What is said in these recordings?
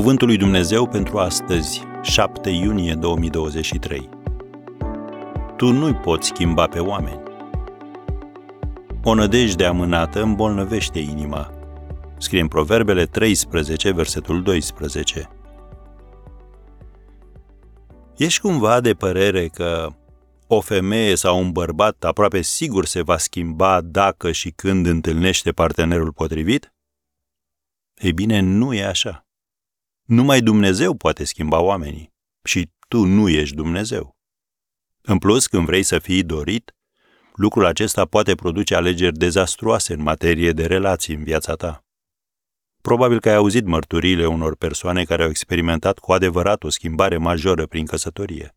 Cuvântul lui Dumnezeu pentru astăzi, 7 iunie 2023. Tu nu-i poți schimba pe oameni. O nădejde amânată îmbolnăvește inima. Scrie în Proverbele 13, versetul 12. Ești cumva de părere că o femeie sau un bărbat aproape sigur se va schimba dacă și când întâlnește partenerul potrivit? Ei bine, nu e așa. Numai Dumnezeu poate schimba oamenii și tu nu ești Dumnezeu. În plus, când vrei să fii dorit, lucrul acesta poate produce alegeri dezastruoase în materie de relații în viața ta. Probabil că ai auzit mărturiile unor persoane care au experimentat cu adevărat o schimbare majoră prin căsătorie.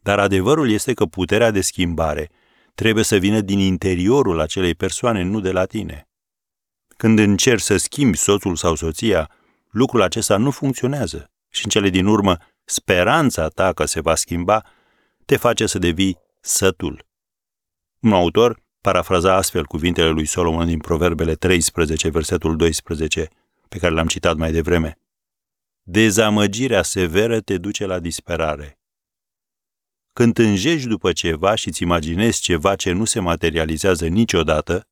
Dar adevărul este că puterea de schimbare trebuie să vină din interiorul acelei persoane, nu de la tine. Când încerci să schimbi soțul sau soția, lucrul acesta nu funcționează și în cele din urmă speranța ta că se va schimba te face să devii sătul. Un autor parafraza astfel cuvintele lui Solomon din Proverbele 13, versetul 12, pe care l-am citat mai devreme. Dezamăgirea severă te duce la disperare. Când înjești după ceva și îți imaginezi ceva ce nu se materializează niciodată,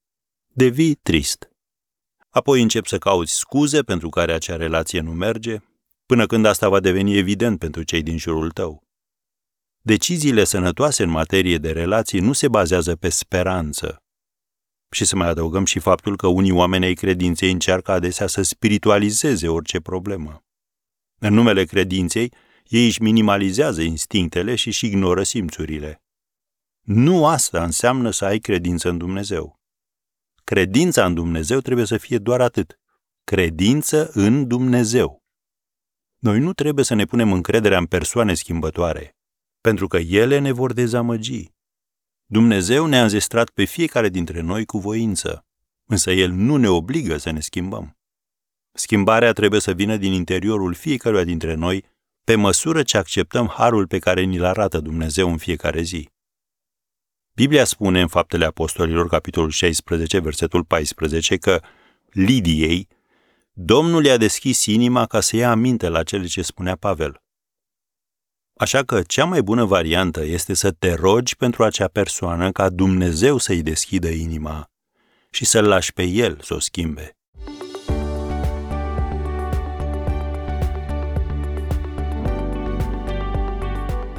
devii trist. Apoi încep să cauți scuze pentru care acea relație nu merge, până când asta va deveni evident pentru cei din jurul tău. Deciziile sănătoase în materie de relații nu se bazează pe speranță. Și să mai adăugăm și faptul că unii oameni ai credinței încearcă adesea să spiritualizeze orice problemă. În numele credinței, ei își minimalizează instinctele și își ignoră simțurile. Nu asta înseamnă să ai credință în Dumnezeu. Credința în Dumnezeu trebuie să fie doar atât. Credință în Dumnezeu. Noi nu trebuie să ne punem încrederea în persoane schimbătoare, pentru că ele ne vor dezamăgi. Dumnezeu ne-a înzestrat pe fiecare dintre noi cu voință, însă El nu ne obligă să ne schimbăm. Schimbarea trebuie să vină din interiorul fiecăruia dintre noi, pe măsură ce acceptăm harul pe care ni-l arată Dumnezeu în fiecare zi. Biblia spune în Faptele Apostolilor, capitolul 16, versetul 14, că Lidiei, Domnul i-a deschis inima ca să ia aminte la cele ce spunea Pavel. Așa că cea mai bună variantă este să te rogi pentru acea persoană ca Dumnezeu să-i deschidă inima și să-l lași pe el să o schimbe.